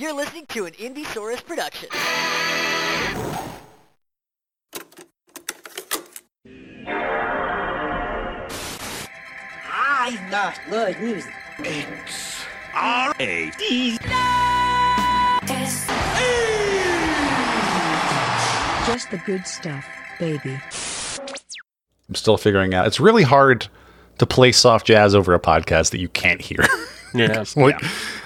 You're listening to an Indiesaurus production. I've got good news. Just the good stuff, baby. I'm still figuring out. It's really hard to play soft jazz over a podcast that you can't hear. Yeah. like,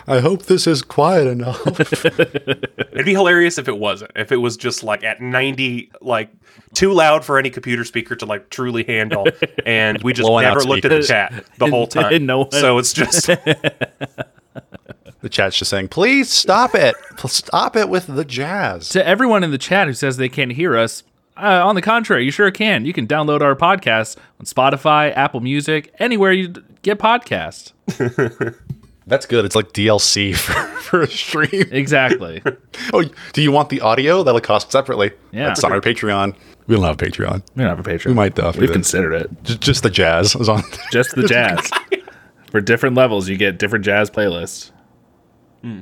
I hope this is quiet enough. It'd be hilarious if it wasn't. If it was just like at 90, like too loud for any computer speaker to like truly handle. And we just Blowing never looked at the chat the whole time. No one- So it's just, the chat's just saying, please stop it. Stop it with the jazz. To everyone in the chat who says they can't hear us, uh, on the contrary, you sure can. You can download our podcast on Spotify, Apple Music, anywhere you get podcasts. That's good. It's like DLC for, for a stream. Exactly. Oh, do you want the audio? That'll cost separately. Yeah. That's on our Patreon. We don't have a Patreon. we don't have a Patreon. We might though. We've considered it. Just, just the jazz is on. Just the jazz. For different levels, you get different jazz playlists.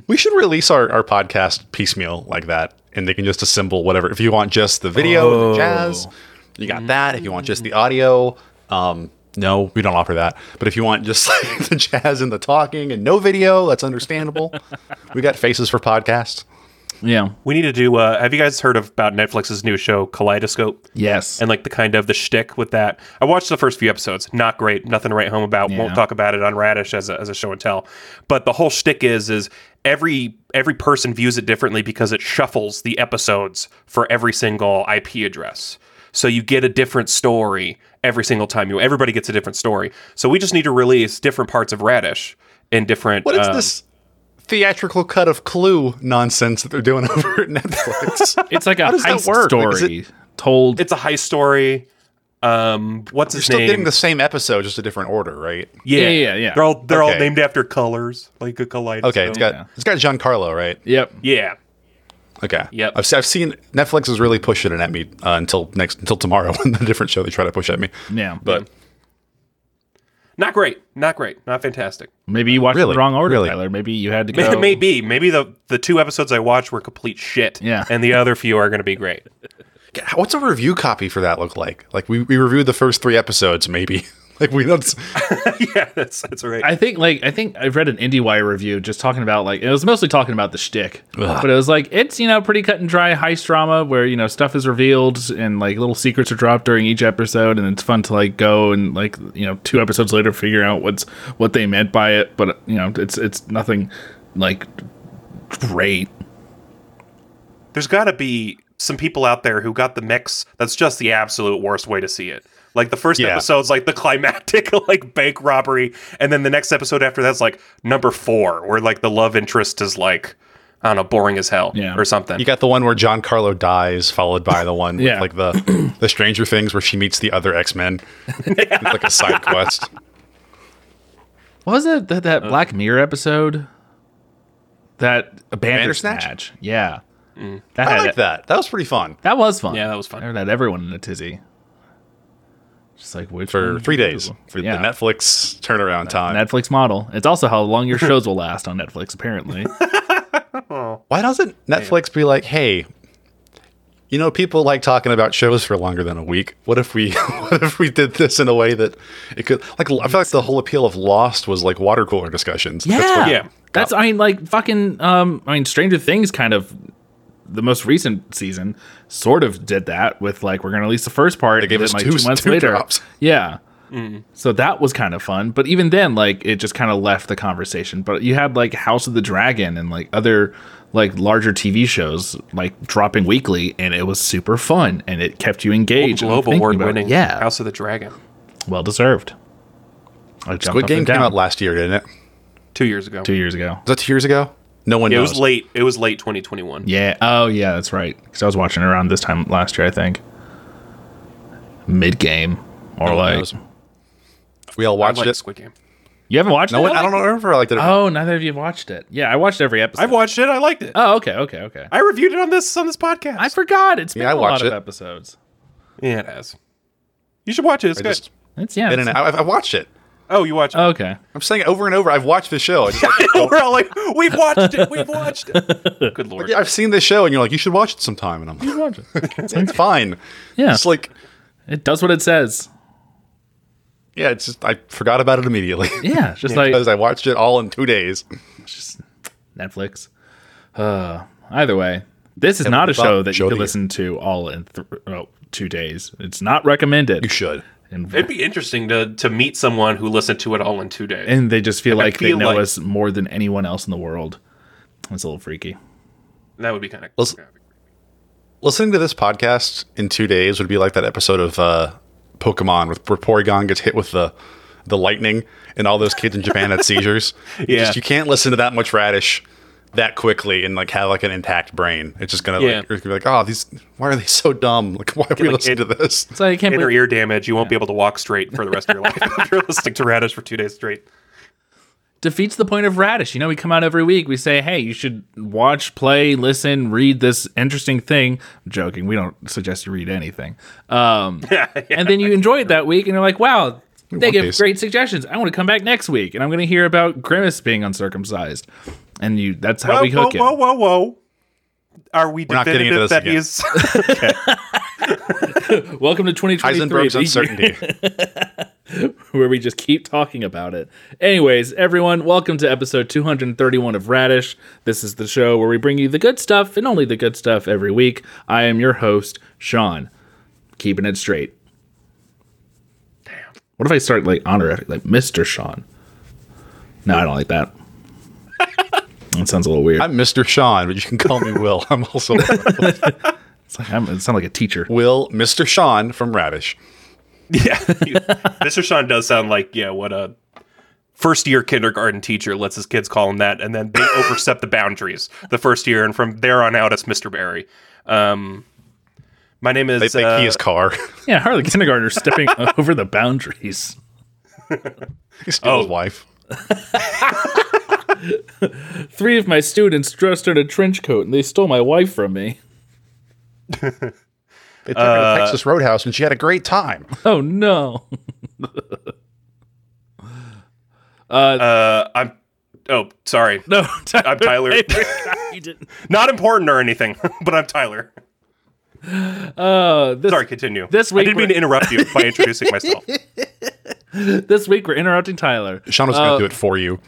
We should release our, our podcast piecemeal like that, and they can just assemble whatever. If you want just the video, the jazz, you got that. If you want just the audio, um, no, we don't offer that. But if you want just like the jazz and the talking and no video, that's understandable. we got faces for podcasts. Yeah. we need to do. Uh, have you guys heard of, about Netflix's new show, Kaleidoscope? Yes. and like the kind of the shtick with that. I watched the first few episodes. Not great. Nothing to write home about. Yeah. Won't talk about it on Radish as a, as a show and tell. But the whole shtick is is every every person views it differently because it shuffles the episodes for every single IP address. So you get a different story every single time. You everybody gets a different story. So we just need to release different parts of Radish in different. What is um, this theatrical cut of Clue nonsense that they're doing over at Netflix? it's like a How does that heist work? Like, story it- told. It's a high story. Um, what's You're his still name? getting the same episode, just a different order, right? yeah, Yeah, yeah, yeah. They're all they're all named after colors, like a kaleidoscope. Okay, it's got Yeah. it's got Giancarlo, right? yep. Yeah. Okay. Yep. I've, I've seen Netflix is really pushing it at me uh, until next until tomorrow when the different show they try to push at me. Yeah. But Not great. Not great. Not fantastic. Maybe you watched it Really? the wrong order, Really? Tyler. Maybe you had to go. Maybe. Maybe the the two episodes I watched were complete shit. Yeah. And the other few are going to be great. what's a review copy for that look like? Like we, we reviewed the first three episodes, maybe. like we don't. yeah, that's that's right. I think like I think I've read an IndieWire review just talking about like it was mostly talking about the shtick, but it was like it's you know pretty cut and dry heist drama where you know stuff is revealed and like little secrets are dropped during each episode and it's fun to like go and like you know two episodes later figure out what's what they meant by it, but you know it's it's nothing like great. There's got to be some people out there who got the mix. That's just the absolute worst way to see it. Like the first Yeah. episode's like the climactic like bank robbery, and then the next episode after that's like number four, where like the love interest is like I don't know, boring as hell, Yeah. or something. You got the one where Giancarlo dies, followed by the one Yeah. with like the the Stranger Things where she meets the other X Men. It's like a side quest. What was it that, that Black Mirror episode? That Bandersnatch? Bandersnatch? Yeah, that I like that. That was pretty fun That was fun. Yeah, that was fun. I had everyone in a tizzy. Just like which for three days for yeah. the Netflix turnaround time. Netflix model. It's also how long your shows will last on Netflix. Apparently, Why doesn't Netflix be like, hey, you know, people like talking about shows for longer than a week. What if we, what if we did this in a way that it could, like, I feel like the whole appeal of Lost was like water cooler discussions. That's what- Yeah. That's I mean like fucking um I mean Stranger Things kind of the most recent season sort of did that with like we're gonna release the first part They gave and us then, two- like two months two later. drops. Yeah. Mm. So that was kind of fun, but even then, like it just kind of left the conversation. But you had like House of the Dragon and like other like larger TV shows like dropping weekly, and it was super fun, and it kept you engaged. and Global thinking award about it. winning yeah, House of the Dragon well deserved. I jumped Squid up Game and came down out last year, didn't it? Two years ago. two years ago. Was that two years ago? No one Yeah, it was late. It was late 2021. Yeah. Oh, yeah, that's right. Because I was watching around this time last year, I think. Mid game, or No like knows. We all watched it. Squid Game. you haven't watched No it. one, I don't know if I liked it. or. Oh, neither of you have watched it. Yeah, I watched every episode. I've watched it. I liked it. Oh, okay, okay, okay. I reviewed it on this on this podcast. I forgot. It's been Yeah, I a lot watched of episodes. yeah, it has. You should watch it. It's I good. just It's yeah. been in it's- it. I, I watched it. Oh, you watch? it. Okay. I'm saying it over and over. I've watched this show. It's like, We're all like, we've watched it. We've watched it. Good lord. yeah, I've seen this show, and you're like, you should watch it sometime. And I'm like, you Watch it. it's, it's fine. Yeah. It's like, It does what it says. yeah, it's just I forgot about it immediately. Yeah. it's Just like because I watched it all in two days. Just Netflix. Uh, either way, this is not a show that show you to could listen to all in th- oh, two days. It's not recommended. You should. And, It'd be interesting to to meet someone who listened to it all in two days. and they just feel I like feel they know like- us more than anyone else in the world. It's a little freaky. that would be kind of. Listen- Listening to this podcast in two days would be like that episode of uh, Pokemon with where Porygon gets hit with the the lightning, and all those kids in Japan had seizures. You Yeah. just, you can't listen to that much radish that quickly and like have like an intact brain. It's just gonna Yeah. like you're gonna be like, oh, these why are they so dumb? Like why are we like, listening to this? It's like I can't Inner believe ear damage. You won't be able to walk straight for the rest of your life if you're listening to Radish for two days straight. defeats the point of Radish. You know, we come out every week. We say, hey, you should watch, play, listen, read this interesting thing. I'm joking. We don't suggest you read anything. Um, And then you enjoy it that week, and you're like, wow, they One give Piece. great suggestions. I want to come back next week, and I'm going to hear about Grimace being uncircumcised. And you that's how Whoa, we whoa, hook it. whoa, whoa, whoa. Are we not getting into definitive this that again. he's Welcome to 2023. Heisenberg's uncertainty. where we just keep talking about it. Anyways, everyone, welcome to episode 231 of Radish. This is the show where we bring you the good stuff and only the good stuff every week. I am your host, Sean. Keeping it straight. Damn. What if I start like honorific, like Mr. Sean? No, I don't like that. That sounds a little weird. I'm Mr. Sean, but you can call me Will. I'm also It's like, I'm, it sounds like a teacher. Will Mr. Sean from Radish. Yeah. Mr. Sean does sound like, yeah, what a first year kindergarten teacher lets his kids call him that. And then they overstep the boundaries the first year. And from there on out, it's Mr. Barry. Um, my name is. They think uh, he is car. Yeah, Harley Kindergartner stepping over the boundaries. he stole his Oh. wife. Three of my students dressed in a trench coat and they stole my wife from me. They took her to Texas Roadhouse, and she had a great time. Oh no. uh, I'm. Oh, sorry. No, I'm Tyler. you didn't. Not important or anything, but I'm Tyler. Uh, this, Sorry, continue. this week I week didn't mean to interrupt you by introducing myself. this week we're interrupting Tyler. Sean was going to do it for you.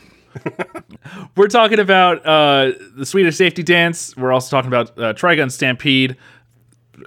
We're talking about uh, the Swedish safety dance. We're also talking about uh, Trigun Stampede,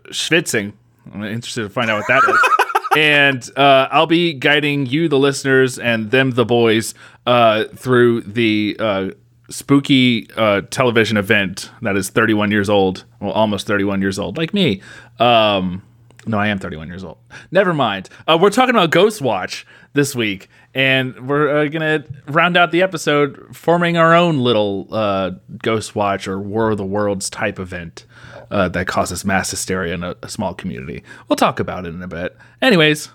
schwitzing. I'm interested to find out what that is. and uh, I'll be guiding you, the listeners, and them, the boys, uh, through the uh, spooky uh, television event that is 31 years old. Well, almost 31 years old, like me. Um, no, I am 31 years old. Never mind. Uh, we're talking about Ghost Watch this week, and we're uh, gonna round out the episode forming our own little uh, Ghost Watch or War of the Worlds type event uh, that causes mass hysteria in a, a small community. We'll talk about it in a bit. Anyways,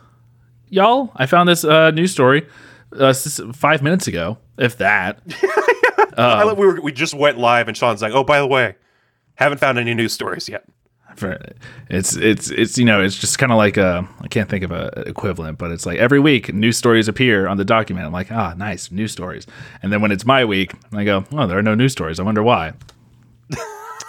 y'all, I found this uh, news story uh, five minutes ago, if that. I we, were, we just went live, and Sean's like, "Oh, by the way, haven't found any news stories yet." For it's it's it's you know it's just kind of like a I can't think of a equivalent, but it's like every week new stories appear on the document. I'm like, ah, nice new stories. And then when it's my week, I go, oh, there are no new stories. I wonder why.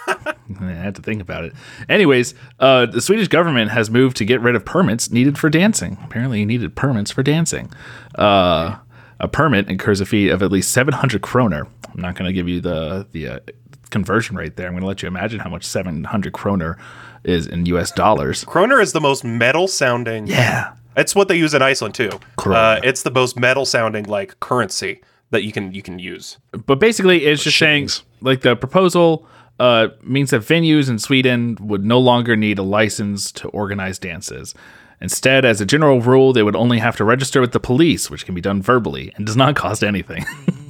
I had to think about it. Anyways, uh, the Swedish government has moved to get rid of permits needed for dancing. Apparently, you needed permits for dancing. Uh, a permit incurs a fee of at least 700 kroner. I'm not going to give you the the uh, conversion rate there. I'm going to let you imagine how much 700 kroner is in U.S. dollars. Kroner is the most metal sounding. Yeah. It's what they use in Iceland too. Uh, it's the most metal sounding like currency that you can you can use. but basically it's just saying like the proposal uh, means that venues in Sweden would no longer need a license to organize dances. Instead, as a general rule, they would only have to register with the police, which can be done verbally and does not cost anything.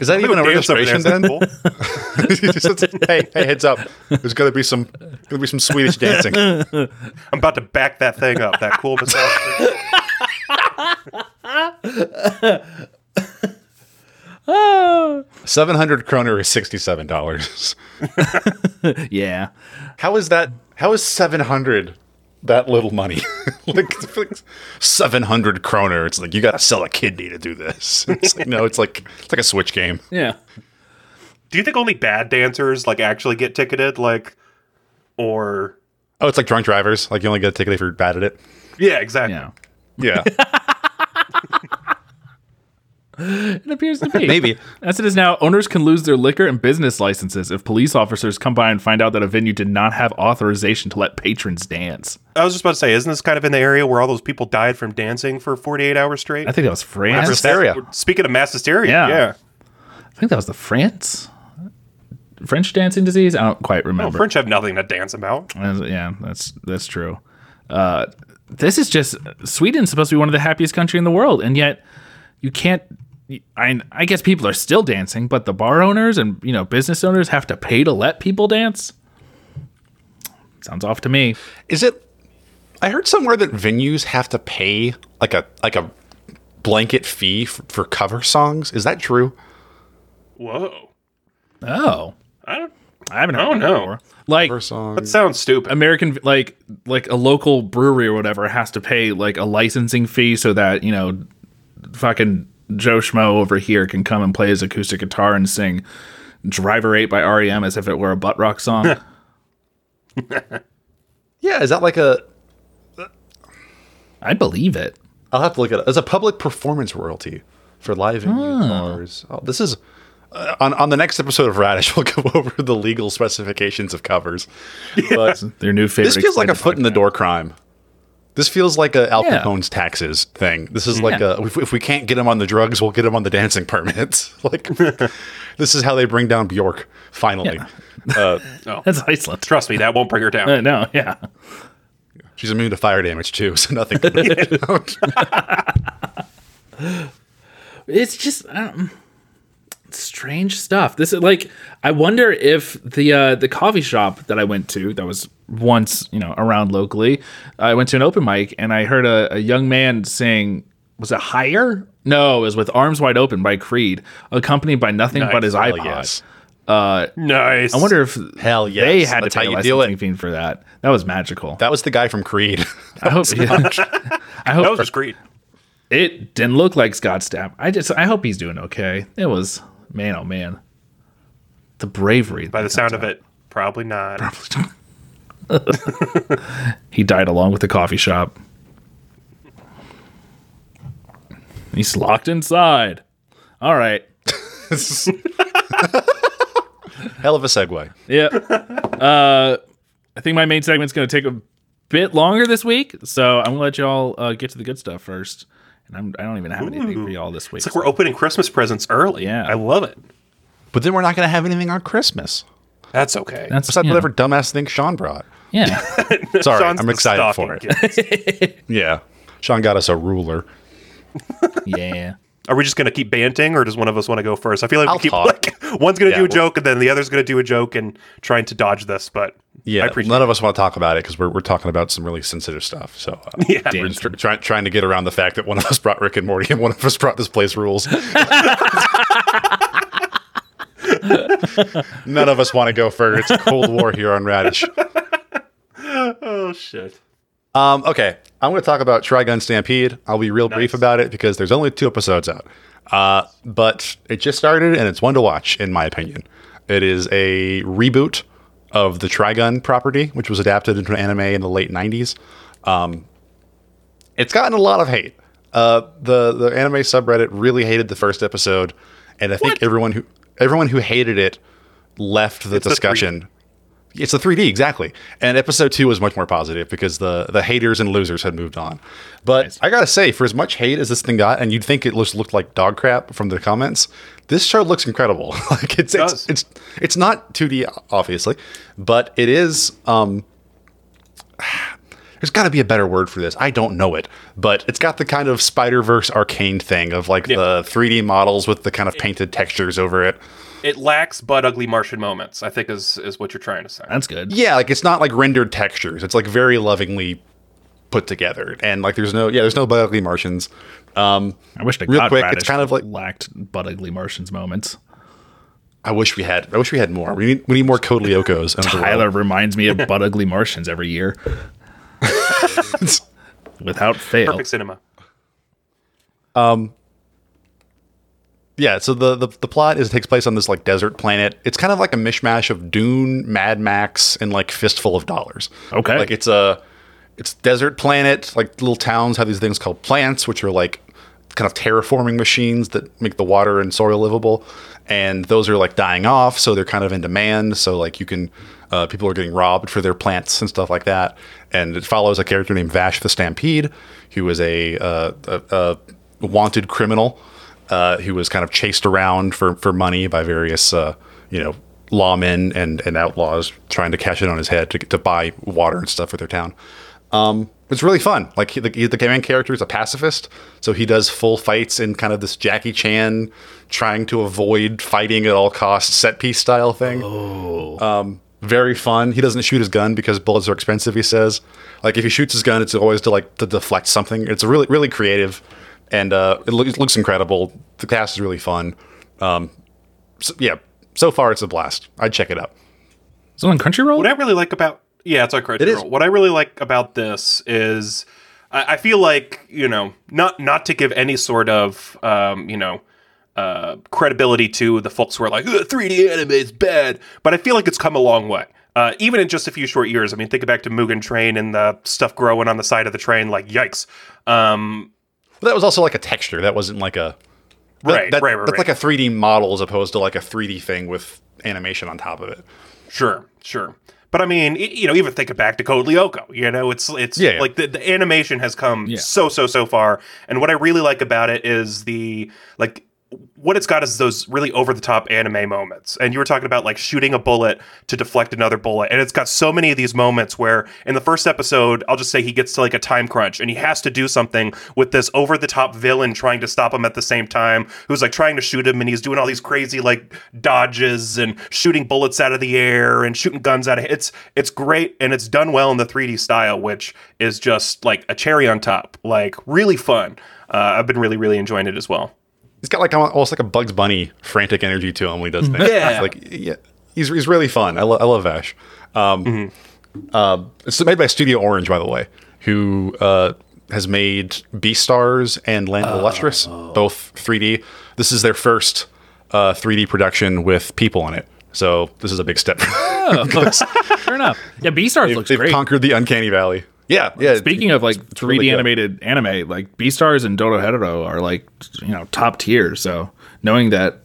Is that even a Dance over registration then? hey, hey, heads up! There's gonna be some, gonna be some Swedish dancing. I'm about to back that thing up. That cool massage. Seven hundred kroner is sixty-seven dollars. yeah. How is that? How is seven hundred that little money, like, like seven hundred kroner. It's like you got to sell a kidney to do this. It's like no, it's like it's like a Switch game. Yeah. Do you think only bad dancers like actually get ticketed? Like, or Oh, it's like drunk drivers. Like you only get a ticket if you're bad at it. yeah, exactly. Yeah. Yeah, It appears to be. maybe. As it is now, owners can lose their liquor and business licenses if police officers come by and find out that a venue did not have authorization to let patrons dance. I was just about to say, isn't this kind of in the area where all those people died from dancing for 48 hours straight? I think that was France. Mass hysteria. Speaking of mass hysteria, Yeah. yeah. I think that was the France. French dancing disease? I don't quite Well, remember. French have nothing to dance about. Yeah, that's that's true. Uh, this is just Sweden's supposed to be one of the happiest country in the world, and yet you can't. I I guess people are still dancing, but the bar owners and you know business owners have to pay to let people dance. Sounds off to me. Is it? I heard somewhere that venues have to pay like a like a blanket fee for, for cover songs. Is that true? Whoa. Oh, I don't. I haven't heard Oh, that no. before. Like Cover songs. That sounds stupid. American like like a local brewery or whatever has to pay like a licensing fee so that you know fucking Joe Schmo over here can come and play his acoustic guitar and sing Driver 8 by REM as if it were a butt rock song. Yeah, is that like a? I believe it. I'll have to look at it. As a public performance royalty for live venue bars. Oh, this is uh, on on the next episode of Radish. We'll go over the legal specifications of covers. But Their new favorite. this feels like a extended foot in the podcast. door crime. This feels like a Al Yeah. Capone's taxes thing. This is like Yeah. a if, if we can't get him on the drugs, we'll get him on the dancing permits. like this is how they bring down Bjork finally. Uh, That's Iceland. Trust me, that won't bring her down. Uh, no, yeah. she's immune to fire damage too, so nothing. Can bring her. It's just um, strange stuff. This is like I wonder if the uh, the coffee shop that I went to that was once you know around locally. I went to an open mic and I heard a, a young man sing. Was it higher? No, it was with Arms Wide Open by Creed, accompanied by nothing but his Hell iPod. yes. Nice. I wonder if Hell yes. they had That's to pay how a you licensing it. fee for that. That was magical. That was the guy from Creed. I hope. I hope that was just great. it didn't look like Scott Stapp. I just I hope he's doing okay. It was man oh man. The bravery. By the sound of it, probably not. He died along with the coffee shop. He's locked inside. All right. Hell of a segue. Yeah. uh I think my main segment's going to take a bit longer this week, so I'm going to let y'all uh, get to the good stuff first. And I'm, I don't even have anything for y'all this week. It's like we're opening Christmas presents early. Yeah. I love it. But then we're not going to have anything on Christmas. That's okay. That's Besides you know, whatever dumbass thing Sean brought. Yeah. Sorry, Sean's I'm excited for it. Yeah. Sean got us a ruler. yeah. Are we just going to keep banting, or does one of us want to go first? I feel like I'll we keep talk. like one's going to Yeah, do a joke, and then the other's going to do a joke, and trying to dodge this. But Yeah. I appreciate. None of us want to talk about it because we're, we're talking about some really sensitive stuff. So uh, Yeah. we're just tr- try, trying to get around the fact that one of us brought Rick and Morty and one of us brought this place rules. None of us want to go further. It's a Cold War here on Radish. Oh shit! Um, okay, I'm going to talk about Trigun Stampede. I'll be real brief about it because there's only two episodes out. Uh, but it just started and it's one to watch, in my opinion. It is a reboot of the Trigun property, which was adapted into an anime in the late 90s. Um, it's gotten a lot of hate. Uh, the the anime subreddit really hated the first episode, and I think What? everyone who everyone who hated it left the It's the discussion. It's the 3D exactly. And episode two was much more positive because the the haters and losers had moved on. But I gotta say, for as much hate as this thing got, and you'd think it just looked like dog crap from the comments, this show looks incredible. like it's it's, does. it's it's not 2D obviously, but it is. Um, there's got to be a better word for this. I don't know it, but it's got the kind of Spider Verse arcane thing of like the 3D models with the kind of painted textures over it. It lacks butt ugly Martian moments. I think is is what you're trying to say. That's good. Yeah, like it's not like rendered textures. It's like very lovingly put together, and like there's no yeah, there's no butt ugly Martians. Um, I wish the Real quick, Radish it's kind of like- lacked butt ugly Martians moments. I wish we had. I wish we had more. We need we need more Code Lyokos. in. Tyler reminds me of butt ugly Martians every year. Without fail. Perfect cinema. Yeah, so the, the the plot is it takes place on this like desert planet. It's kind of like a mishmash of Dune, Mad Max, and like Fistful of Dollars. Okay. like it's a it's desert planet. Like little towns have these things called plants, which are like kind of terraforming machines that make the water and soil livable. And those are like dying off, so they're kind of in demand. So like you can uh, people are getting robbed for their plants and stuff like that. And it follows a character named Vash the Stampede, who is a, uh, a, a wanted criminal uh, who was kind of chased around for, for money by various, uh, you know, lawmen and, and outlaws trying to cash in on his head to, to buy water and stuff for their town. Um, it's really fun. Like he, the, the main character is a pacifist, so he does full fights in kind of this Jackie Chan trying to avoid fighting at all costs set piece style thing. Um, very fun. He doesn't shoot his gun because bullets are expensive. He says, like if he shoots his gun, it's always to like to deflect something. It's really really creative, and uh, it, loo- it looks incredible. The cast is really fun. Um, so, yeah, so far it's a blast. I'd check it out. Is it on Crunchyroll? What I really like about yeah, it's on Crunchyroll. It is. What I really like about this is I, I feel like you know not not to give any sort of um, you know uh, credibility to the folks who are like 3D anime is bad, but I feel like it's come a long way. Uh, even in just a few short years. I mean, think back to Mugen Train and the stuff growing on the side of the train. Like, yikes! Um, But that was also like a texture. That wasn't like a that- Right, that- right, right, That's right. like a 3D model as opposed to like a 3D thing with animation on top of it. Sure, sure. But I mean, you know, even thinking back to Code Lyoko, you know, it's it's Yeah, yeah. like the, the animation has come Yeah. so so so far, and what I really like about it is the like what it's got is those really over the top anime moments. And you were talking about like shooting a bullet to deflect another bullet, and it's got so many of these moments where in the first episode, I'll just say he gets to like a time crunch and he has to do something with this over the top villain trying to stop him at the same time, who's like trying to shoot him, and he's doing all these crazy like dodges and shooting bullets out of the air and shooting guns out of it's it's great and it's done well in the 3D style, which is just like a cherry on top, like really fun. Uh, I've been really really enjoying it as well. He's got like almost like a Bugs Bunny frantic energy to him when he does things. Yeah. It's like yeah, he's he's really fun. I, lo- I love Vash. Um, uh, it's made by Studio Orange, by the way, who uh, has made Beastars and Land of the Lustrous, both 3D. This is their first uh, 3D production with people in it. So this is a big step. oh, Sure enough. Yeah, Beastars looks They've great. conquered the uncanny valley. Yeah, yeah. Speaking of like 3D really good. animated anime, like Beastars and Dodo Dorohedoro are like you know top tier. So knowing that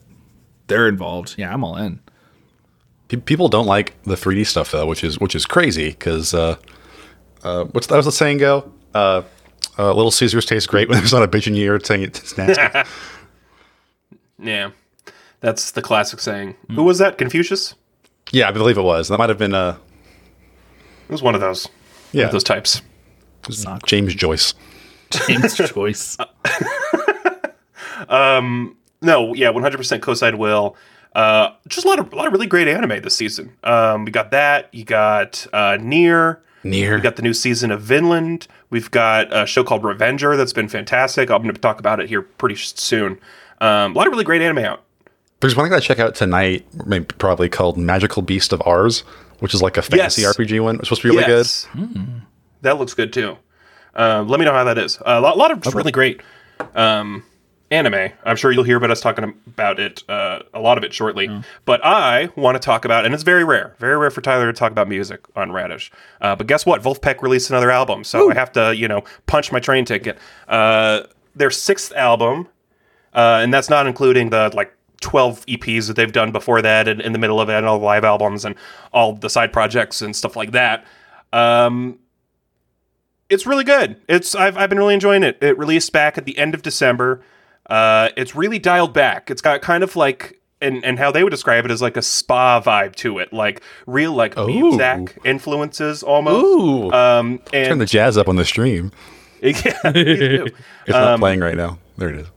they're involved, yeah, I'm all in. People don't like the 3D stuff though, which is which is crazy because uh, uh, what's that was the saying go? Uh, uh, Little Caesars tastes great when there's not a bitch in year saying it's nasty. Yeah. That's the classic saying. Who was that? Confucius? yeah, I believe it was. That might have been uh, It was one of those. One yeah, those types. James Joyce. James Choice. No, yeah, 100% co-side will. Uh, just a lot of a lot of really great anime this season. Um, we got that. You got uh, Nier. Nier. We got the new season of Vinland. We've got a show called Revenger that's been fantastic. I'm going to talk about it here pretty soon. Um, a lot of really great anime out. There's one thing I check out tonight, maybe probably called Magical Beast of Ours, which is like a fantasy Yes. RPG one. It's supposed to be really good. Yes. That looks good too. Um, let me know how that is. a lot, lot of just really great um, anime. I'm sure you'll hear about us talking about it, uh, a lot of it shortly. But I want to talk about, and it's very rare, very rare for Tyler to talk about music on Radish. Uh, but guess what? Vulfpeck released another album, so I have to, you know, punch my train ticket. Uh, their sixth album, uh, and that's not including the like 12 EPs that they've done before that and in the middle of it and all the live albums and all the side projects and stuff like that. Um, it's really good. It's I've, I've been really enjoying it. It released back at the end of December. Uh, it's really dialed back. It's got kind of like and and how they would describe it as like a spa vibe to it, like real like Muzak influences almost. Ooh. Um, and Turn the jazz up on the stream. yeah. It's not playing right now. There it is.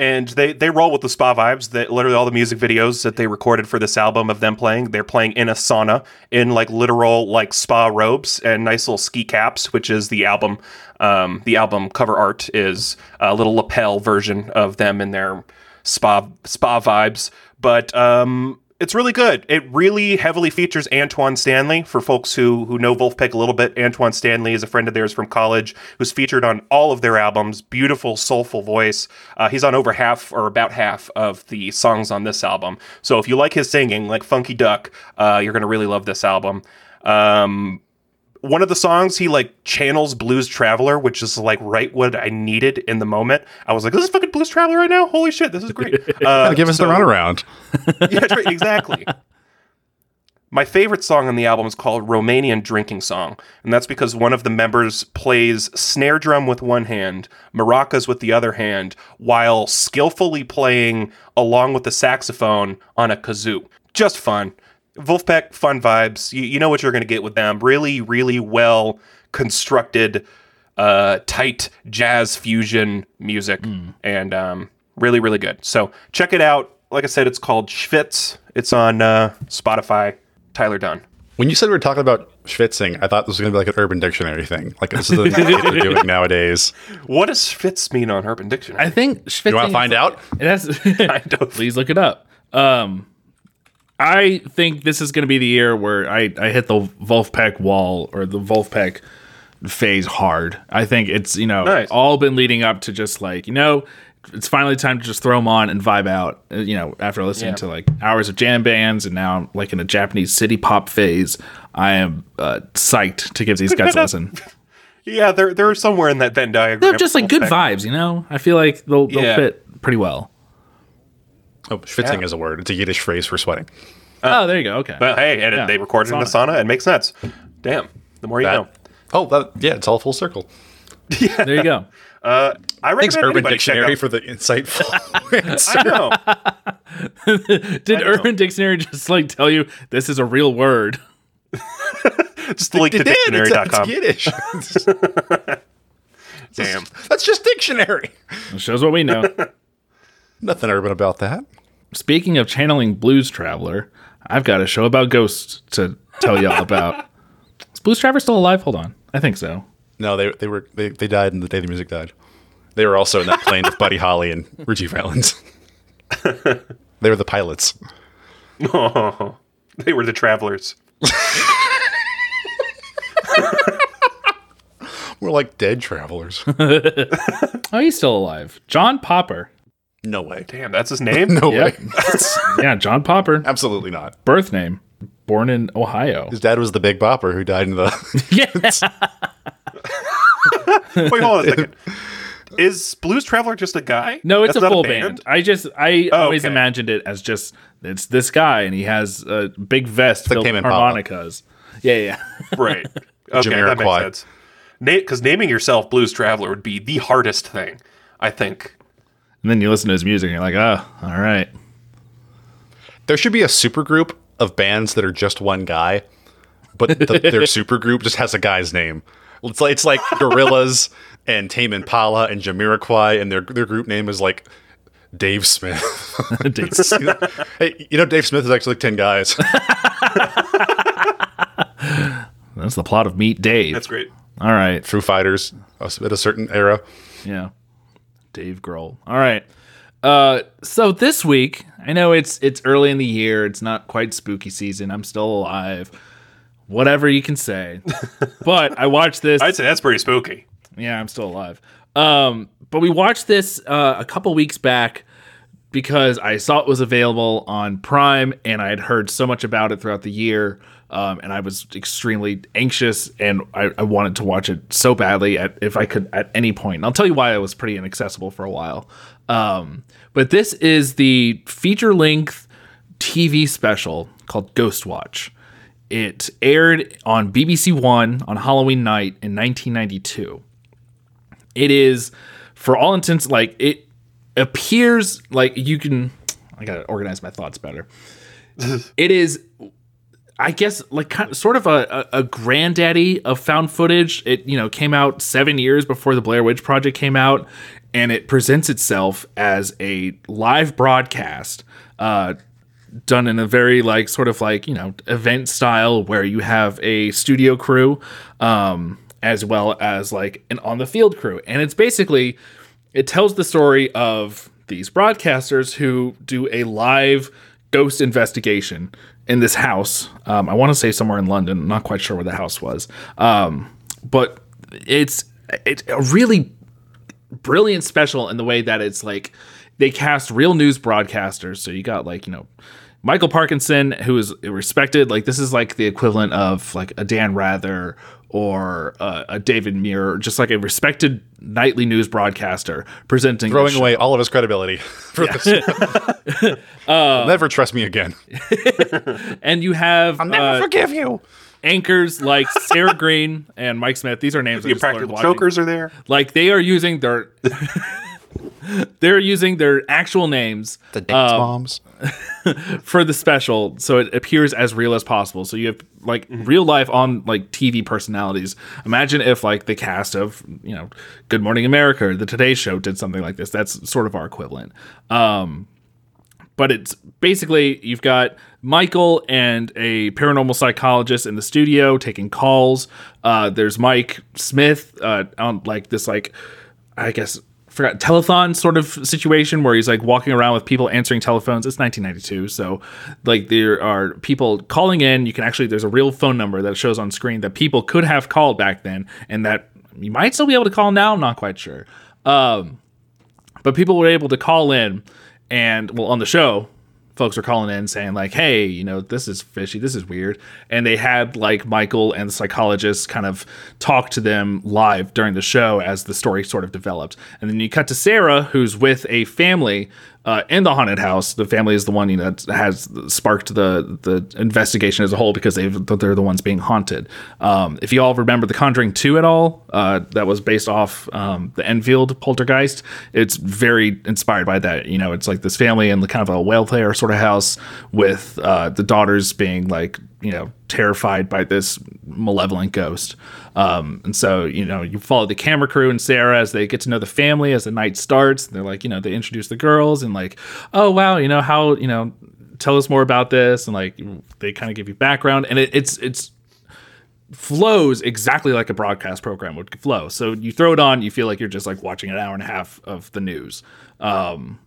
And they they roll with the spa vibes that literally all the music videos that they recorded for this album of them playing they're playing in a sauna in like literal like spa robes and nice little ski caps which is the album um, the album cover art is a little lapel version of them in their spa spa vibes. But um It's really good. It really heavily features Antoine Stanley. For folks who who know Vulfpeck a little bit, Antoine Stanley is a friend of theirs from college who's featured on all of their albums. Beautiful, soulful voice. Uh, he's on over half or about half of the songs on this album. So if you like his singing, like Funky Duck, uh, you're gonna really love this album. Um, one of the songs he like channels Blues Traveler, which is like right what I needed in the moment. I was like, "This is fucking Blues Traveler right now! Holy shit, this is great!" Uh, Give us so- the runaround. yeah, right, exactly. My favorite song on the album is called Romanian Drinking Song, and that's because one of the members plays snare drum with one hand, maracas with the other hand, while skillfully playing along with the saxophone on a kazoo. Just fun. Vulfpeck, fun vibes. You, you know what you're going to get with them. Really, really well constructed, uh, tight jazz fusion music, and um, really, really good. So check it out. Like I said, it's called Schvitz. It's on uh, Spotify. Tyler Dunn. When you said we were talking about schwitzing, I thought this was going to be like an Urban Dictionary thing. Like this is the thing they're doing nowadays. What does Schvitz mean on Urban Dictionary? I think schwitzing You want to find out? It has. Please look it up. Um, I think this is going to be the year where I, I hit the Vulfpeck wall or the Vulfpeck phase hard. I think it's you know Nice. all been leading up to just like you know it's finally time to just throw them on and vibe out. uh, You know after listening Yeah. to like hours of jam bands and now I'm like in a Japanese city pop phase. I am uh, psyched to give these guys a listen. Yeah, they're they're somewhere in that Venn diagram. They're just like good vibes, you know. I feel like they'll, they'll Yeah. fit pretty well. Oh, schwitzing Yeah. is a word. It's a Yiddish phrase for sweating. oh, there you go. Okay. But hey, and Yeah, they recorded in the sauna. sauna. It makes sense. Damn. The more you That- know. Oh, that, yeah, it's all full circle. yeah. there you go. Uh, I Thanks, Urban Dictionary, for the insightful answer. I know. Did Urban Dictionary just like tell you this is a real word? Just link to It did. It's, it's dictionary.com. Yiddish. Damn. That's just dictionary. It shows what we know. Nothing urban about that. Speaking of channeling Blues Traveler, I've got a show about ghosts to tell y'all about. Is Blues Traveler still alive? Hold on. I think so. No, they they were they, they died in the day the music died. They were also in that plane with Buddy Holly and Ritchie Valens. they were the pilots. Oh, they were the travelers. We're like dead travelers. Oh, he's still alive. John Popper. No way. Damn, that's his name? No Yep. way. yeah, John Popper. Absolutely not. Birth name. Born in Ohio. His dad was the Big Bopper who died in the. Yeah. Wait, hold on a second. Is Blues Traveler just a guy? No, it's That's a not full band? I just I Oh, always okay. imagined it as just it's this guy and he has a big vest like filled Tame with Impala. harmonicas. Yeah, yeah. Right. Okay, that makes Jamiroquai. sense. Because naming yourself Blues Traveler would be the hardest thing, I think. And then you listen to his music and you're like, ah, oh, all right. There should be a supergroup of bands that are just one guy, but the, their supergroup just has a guy's name. It's like it's like Gorillaz and Tame Impala and Jamiroquai, and their their group name is like Dave Smith. Dave. hey, you know Dave Smith is actually like ten guys. That's the plot of Meet Dave. That's great. all right. Foo Fighters at a certain era. Yeah. Dave Grohl. All right. Uh, so this week, I know it's it's early in the year. It's not quite spooky season. I'm still alive. Whatever you can say. but I watched this. I'd say that's pretty spooky. Yeah, I'm still alive. Um, but we watched this uh, a couple weeks back because I saw it was available on Prime, and I had heard so much about it throughout the year, um, and I was extremely anxious, and I, I wanted to watch it so badly at, if I could at any point. And I'll tell you why it was pretty inaccessible for a while. Um, but this is the feature length TV special called Ghost Watch. It aired on BBC One on Halloween night in 1992 it is for all intents like it appears like you can i gotta organize my thoughts better it is i guess like kind of, sort of a, a, a granddaddy of found footage. It you know came out seven years before the blair witch project came out and it presents itself as a live broadcast uh done in a very like sort of like you know event style where you have a studio crew um as well as like an on the field crew. And it's basically it tells the story of these broadcasters who do a live ghost investigation in this house. Um, I want to say somewhere in London. I'm not quite sure where the house was. Um, but it's it's a really brilliant special in the way that it's like they cast real news broadcasters. So you got like, you know, Michael Parkinson, who is respected. Like this is like the equivalent of like a Dan Rather or uh, a David Muir, just like a respected nightly news broadcaster presenting. Throwing away all of his credibility for this. You'll never trust me again. And you have I'll Never uh, forgive you. anchors like Sarah Greene and Mike Smith. These are names I The just learned practical watching. chokers are there. Like they are using their. They're using their actual names The dance moms. for the special so it appears as real as possible. So you have like real life on like tv personalities. Imagine if like the cast of you know good morning america or the today show did something like this. That's sort of our equivalent. Um but it's basically you've got Michael and a paranormal psychologist in the studio taking calls. Uh, there's Mike Smith uh, on like this like I guess forgot telethon sort of situation where he's like walking around with people answering telephones. It's 1992, so like there are people calling in. You can actually there's a real phone number that shows on screen that people could have called back then, and that you might still be able to call now. I'm not quite sure. Um, but people were able to call in and well on the show folks were calling in saying like hey you know this is fishy this is weird. And they had like michael and the psychologist kind of talk to them live during the show as the story sort of developed. And then you cut to sarah who's with a family uh, in the haunted house the family is the one you know that has sparked the the investigation as a whole because they've they're the ones being haunted. Um, if you all remember the conjuring 2 at all uh, that was based off um, the enfield poltergeist it's very inspired by that. You know it's like this family in the kind of a welfare sort of house with uh, the daughters being like you know terrified by this malevolent ghost um, and so you know you follow the camera crew and sarah as they get to know the family as the night starts they're like you know they introduce the girls and like oh wow you know how you know tell us more about this and like they kind of give you background and it, it's it's flows exactly like a broadcast program would flow. So you throw it on, you feel like you're just like watching an hour and a half of the news. Um,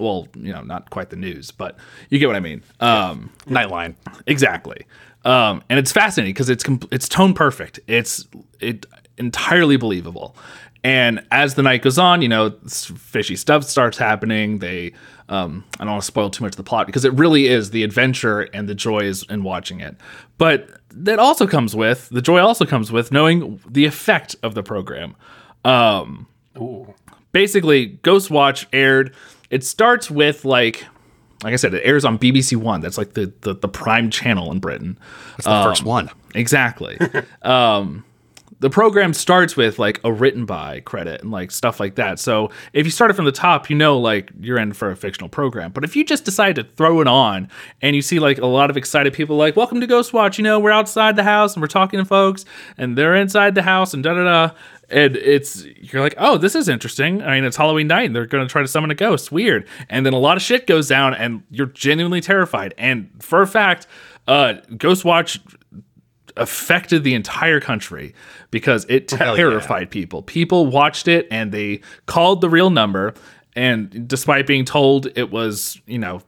well, you know, not quite the news, but you get what I mean. Um, Nightline. exactly. Um, and it's fascinating because it's com- it's tone perfect. It's it entirely believable. And as the night goes on, you know, fishy stuff starts happening. They, um, I don't want to spoil too much of the plot because it really is the adventure and the joy is in watching it. But that also comes with the joy. Also comes with knowing the effect of the program. Um, basically, Ghost Watch aired. It starts with like, like I said, it airs on BBC One. That's like the the, the prime channel in Britain. That's the first one. Exactly. um, the program starts with like a written by credit and like stuff like that. So if you started from the top, you know like you're in for a fictional program. But if you just decide to throw it on and you see like a lot of excited people like, "Welcome to Ghost Watch," you know, we're outside the house and we're talking to folks, and they're inside the house and da da da. And it's you're like, oh, this is interesting. I mean, it's Halloween night, and they're going to try to summon a ghost. Weird. And then a lot of shit goes down, and you're genuinely terrified. And for a fact, uh, Ghost Watch affected the entire country because it terrified people. People watched it and they called the real number. And despite being told it was, you know,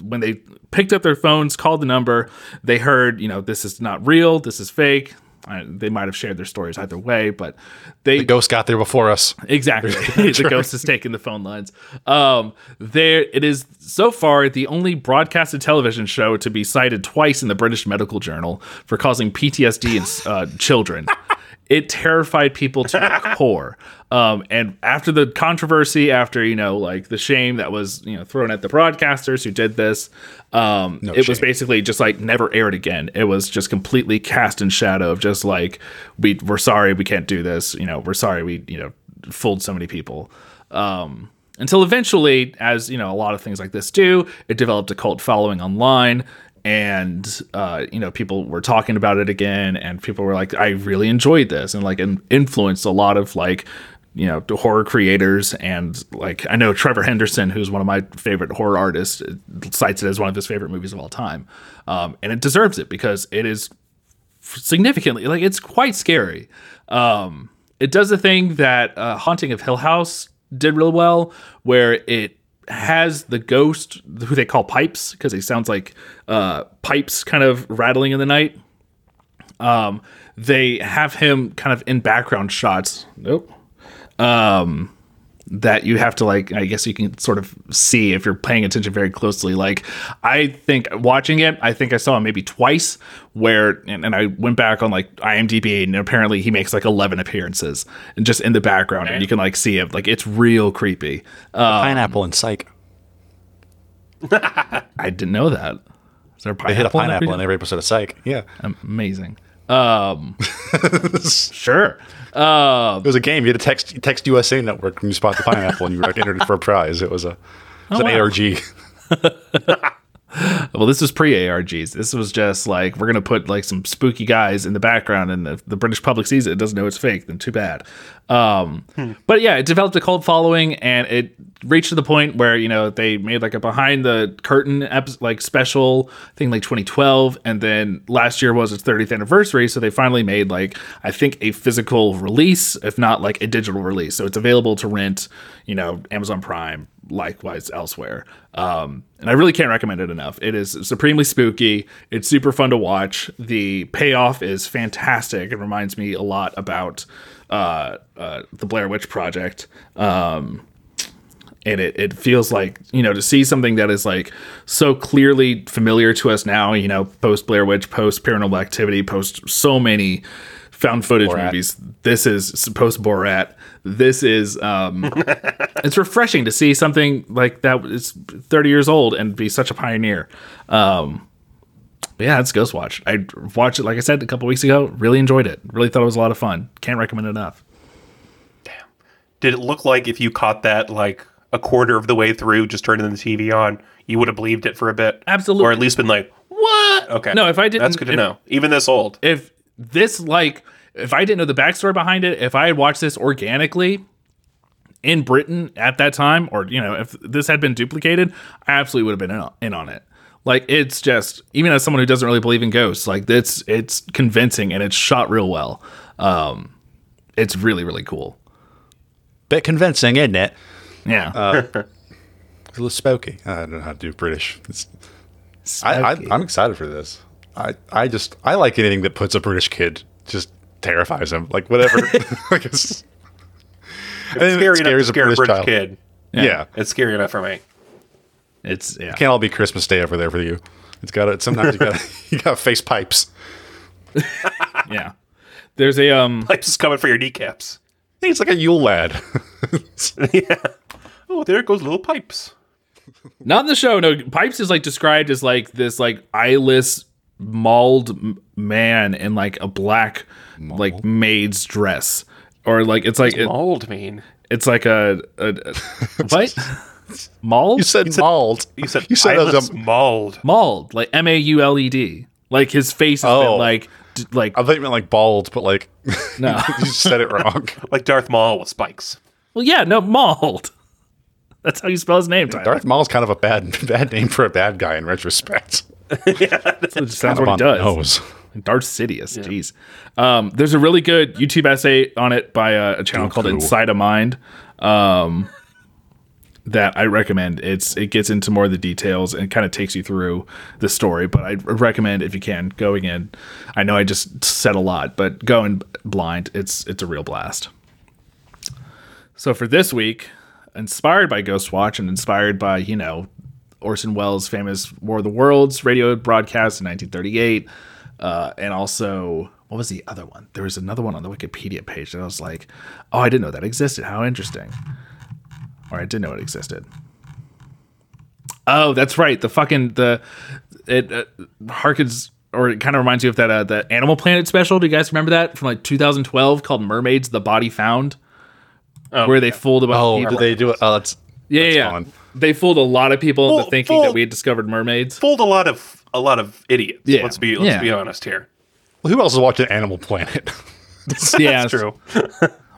when they picked up their phones, called the number, they heard, you know, this is not real, this is fake. Uh, they might have shared their stories either way, but they The ghost got there before us. Exactly. the ghost has taken the phone lines. Um, there it is so far the only broadcasted television show to be cited twice in the British Medical Journal for causing PTSD in uh, children. It terrified people to the core. Um, and after the controversy, after you know, like the shame that was you know thrown at the broadcasters who did this, um, it was basically just like never aired again. It was just completely cast in shadow of just like we we're sorry we can't do this. You know, we're sorry we you know fooled so many people. Um, until eventually, as you know, a lot of things like this do, it developed a cult following online, and uh, you know, people were talking about it again, and people were like, "I really enjoyed this," and like, in- influenced a lot of like you know horror creators. And like i know trevor henderson who's one of my favorite horror artists cites it as one of his favorite movies of all time. Um, and it deserves it because it is significantly like it's quite scary. Um it does the thing that uh, haunting of hill house did real well where it has the ghost who they call Pipes because he sounds like uh, pipes kind of rattling in the night. Um, they have him kind of in background shots. Nope. Um, that you have to like i guess you can sort of see if you're paying attention very closely. Like i think watching it i think i saw him maybe twice where and, and i went back on like imdb and apparently he makes like 11 appearances and just in the background and you can like see it. Like it's real creepy. Uh, Pineapple and Psych. i didn't know that. Is there a They hit a pineapple in pineapple in every- every episode of Psych. Yeah. amazing um sure uh It was a game. You had to text text USA Network when you spot the pineapple and you were entered for a prize. It was a it was an wow. ARG. Well, this was pre ARGs. This was just like we're gonna put like some spooky guys in the background, and if the British public sees it, it doesn't know it's fake. Then too bad. Um, But yeah, it developed a cult following, and it reached to the point where you know they made like a behind the curtain episode, like special thing, like 2012, and then last year was its 30th anniversary, so they finally made like I think a physical release, if not like a digital release. So it's available to rent, you know, Amazon Prime, likewise elsewhere. Um, and I really can't recommend it enough. It is supremely spooky. It's super fun to watch. The payoff is fantastic. It reminds me a lot about uh, uh, the Blair Witch Project. Um, and it, it feels like you know to see something that is like so clearly familiar to us now you know post blair witch post paranormal activity post so many found footage Borat. movies this is post borat this is um it's refreshing to see something like that is 30 years old and be such a pioneer um but yeah it's Ghostwatch i watched it like i said a couple weeks ago really enjoyed it really thought it was a lot of fun can't recommend it enough Damn. Did it look like if you caught that like a quarter of the way through, just turning the TV on, you would have believed it for a bit? Absolutely. Or at least been like, what? Okay. No, if I didn't- That's good to if- know. Even this old. if this like if I didn't know the backstory behind it, if I had watched this organically in Britain at that time, or you know, if this had been duplicated, I absolutely would have been in on, in on it. Like it's just even as someone who doesn't really believe in ghosts, like it's it's convincing and it's shot real well. Um, it's really really cool. Bit convincing, isn't it? Yeah, It's a little spooky. I don't know how to do British. It's, I, I i'm excited for this. I, I just I like anything that puts a British kid just terrifies him. Like whatever. like it's, It's scary enough to scares a scare a British British child. kid. yeah. It's scary enough for me. It's yeah. Can't all be Christmas Day over there for you. It's got to sometimes you got you got to face pipes. yeah. There's a um Pipes is coming for your kneecaps. I think it's like a Yule lad. Yeah. Oh, there goes little pipes. Not in the show. No, Pipes is like described as like this like eyeless mauled man in like a black like maid's dress, or like it's like it, Mauled mean. it's like a, a, a what mauled you said mauled. You said you said it was eyeless a, mauled. mauled like M A U L E D. Like his face has Oh. been like d- like I thought you meant like bald, but like no. you said it wrong. Like Darth Maul with spikes. well, yeah, no mauled. That's how you spell his name. Tyler. Darth Maul's kind of a bad bad name for a bad guy in retrospect. It just sounds what he does. nose. Darth Sidious. Jeez. Um, there's a really good YouTube essay on it by a, a channel called Inside a Mind. Um, that I recommend. It's it gets into more of the details and kind of takes you through the story. But I recommend if you can going in. I know I just said a lot, but going blind, it's it's a real blast. So for this week, inspired by Ghostwatch and inspired by you know Orson Welles' famous War of the Worlds radio broadcast in 1938, uh, and also what was the other one? There was another one on the Wikipedia page that I was like, oh, I didn't know that existed. How interesting. Or I didn't know it existed. Oh, that's right. The fucking the it uh, harkens or it kind of reminds you of that uh, the Animal Planet special. Do you guys remember that from like 2012 called Mermaids: The Body Found? where they fooled a bunch of Oh, people. did they do it? Oh, that's yeah, that's yeah. fun. They fooled a lot of people into thinking fool- that we had discovered mermaids. Fooled a lot of a lot of idiots. Yeah. Let's be let's Yeah. be honest here. Well, who else is watching Animal Planet? yeah, That's true.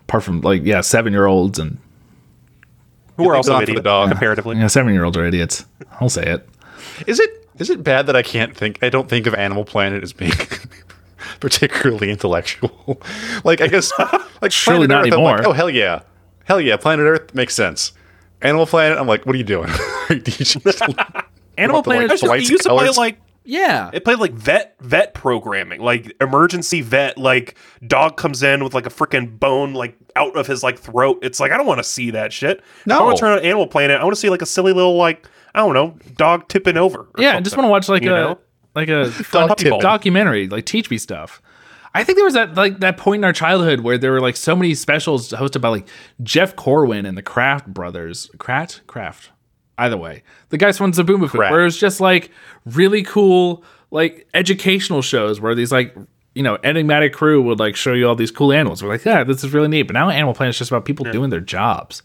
Apart from like yeah, seven year olds and Who are also on for the idiots dog. comparatively. yeah, seven year olds are idiots. I'll say it. is it is it bad that I can't think? I don't think of Animal Planet as being particularly intellectual. like I guess like Surely Planet not Earth, I'm like, anymore. oh hell yeah, hell yeah, Planet Earth makes sense. Animal Planet. I'm like, what are you doing? You just- Animal the, like, Planet. Actually, lights it used to play like yeah. it played like vet vet programming, like emergency vet. Like dog comes in with like a freaking bone like out of his like throat. It's like I don't want to see that shit. No. I want to turn on Animal Planet. I want to see like a silly little like I don't know dog tipping over. or yeah, I just want to watch like you a know? like a fun Puppy documentary, like teach me stuff. I think there was that like that point in our childhood where there were like so many specials hosted by like Jeff Corwin and the Kraft brothers. Kraft, Kraft. Either way, the guys from Zoboomafoo, Kraft. where it was just like really cool, like educational shows where these like you know enigmatic crew would like show you all these cool animals. We're like, yeah, this is really neat. But now Animal Planet is just about people doing their jobs.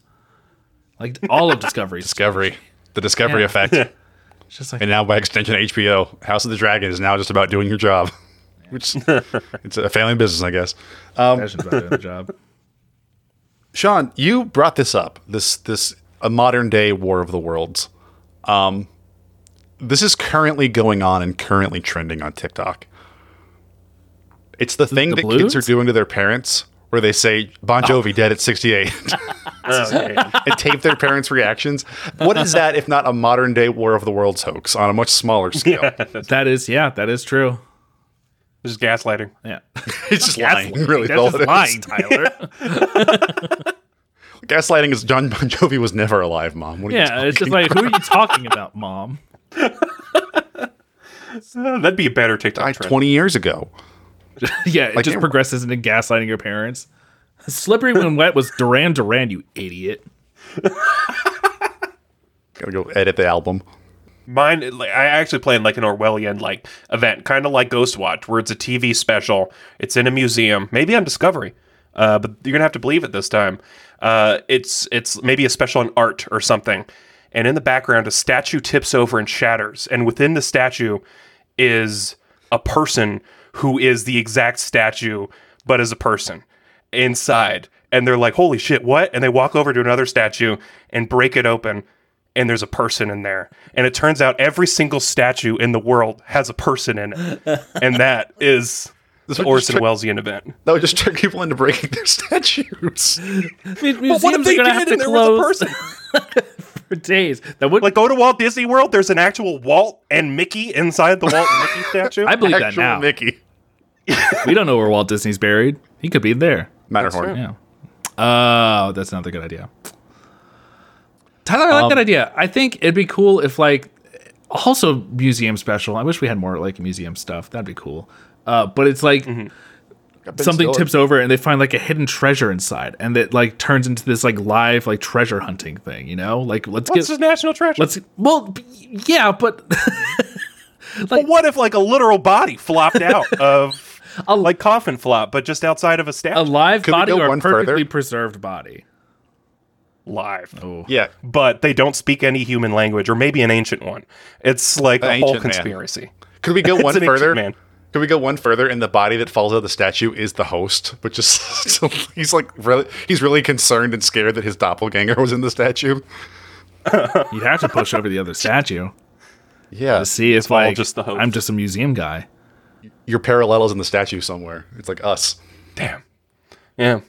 Like all of Discovery, Discovery, the Discovery Yeah. effect, it's just like and now by extension HBO, House of the Dragon is now just about doing your job, which it's a family business, I guess. Um, passionate about doing the job. Sean, you brought this up. This this a modern day War of the Worlds. Um, this is currently going on and currently trending on TikTok. It's the thing The that kids are doing to their parents, where they say Bon Jovi dead at sixty eight, Oh, man. and tape their parents' reactions. What is that if not a modern day War of the Worlds hoax on a much smaller scale? That is, yeah, that is true. Just gaslighting. Yeah. It's just lying, Gaslighting. really. That's all just it is. lying, Tyler. Gaslighting is John Bon Jovi was never alive, Mom. What are you yeah, it's just talking like, who are you talking about, mom? Uh, that'd be a better TikTok died trend. twenty years ago. Yeah, it Like, just yeah. progresses into gaslighting your parents. Slippery when wet was Duran Duran, you idiot. Gotta go edit the album. Mine, like, I actually planned like an Orwellian like event, kind of like Ghostwatch, where it's a TV special. It's in a museum, maybe on Discovery, uh, but you're gonna have to believe it this time. Uh, it's it's maybe a special in art or something, and in the background, a statue tips over and shatters, and within the statue is a person who is the exact statue, but as a person inside. And they're like, holy shit, what? And they walk over to another statue and break it open. And there's a person in there. And it turns out every single statue in the world has a person in it. and that is This the would Orson trick- Wellesian event. That would just trick people into breaking their statues. Museums what if they are going to did have and to there was a person? for days. That would Like, go to Walt Disney World, there's an actual Walt and Mickey inside the Walt and Mickey statue. I believe that now. Mickey. We don't know where Walt Disney's buried. He could be there. Matterhorn. Yeah. Oh, that's not a good idea. Tyler, I like that um, idea. I think it'd be cool if like also museum special. I wish we had more like museum stuff. That'd be cool. Uh, but it's like something tips over and they find like a hidden treasure inside, and it like turns into this like live like treasure hunting thing. You know, like let's What's get his national treasure? let's well yeah, but But what if like a literal body flopped out of A, like coffin flop, but just outside of a statue? a live Could body or a one further? perfectly preserved body. live. Yeah. But they don't speak any human language, or maybe an ancient one. It's like An a whole ancient man. conspiracy. Could we go one further? man. Could we go one further? And the body that falls out of the statue is the host, which is so he's like really he's really concerned and scared that his doppelganger was in the statue. You'd have to push over the other statue Yeah. to see if like just the host. I'm just a museum guy. Your parallel is in the statue somewhere. It's like us. Damn. Yeah.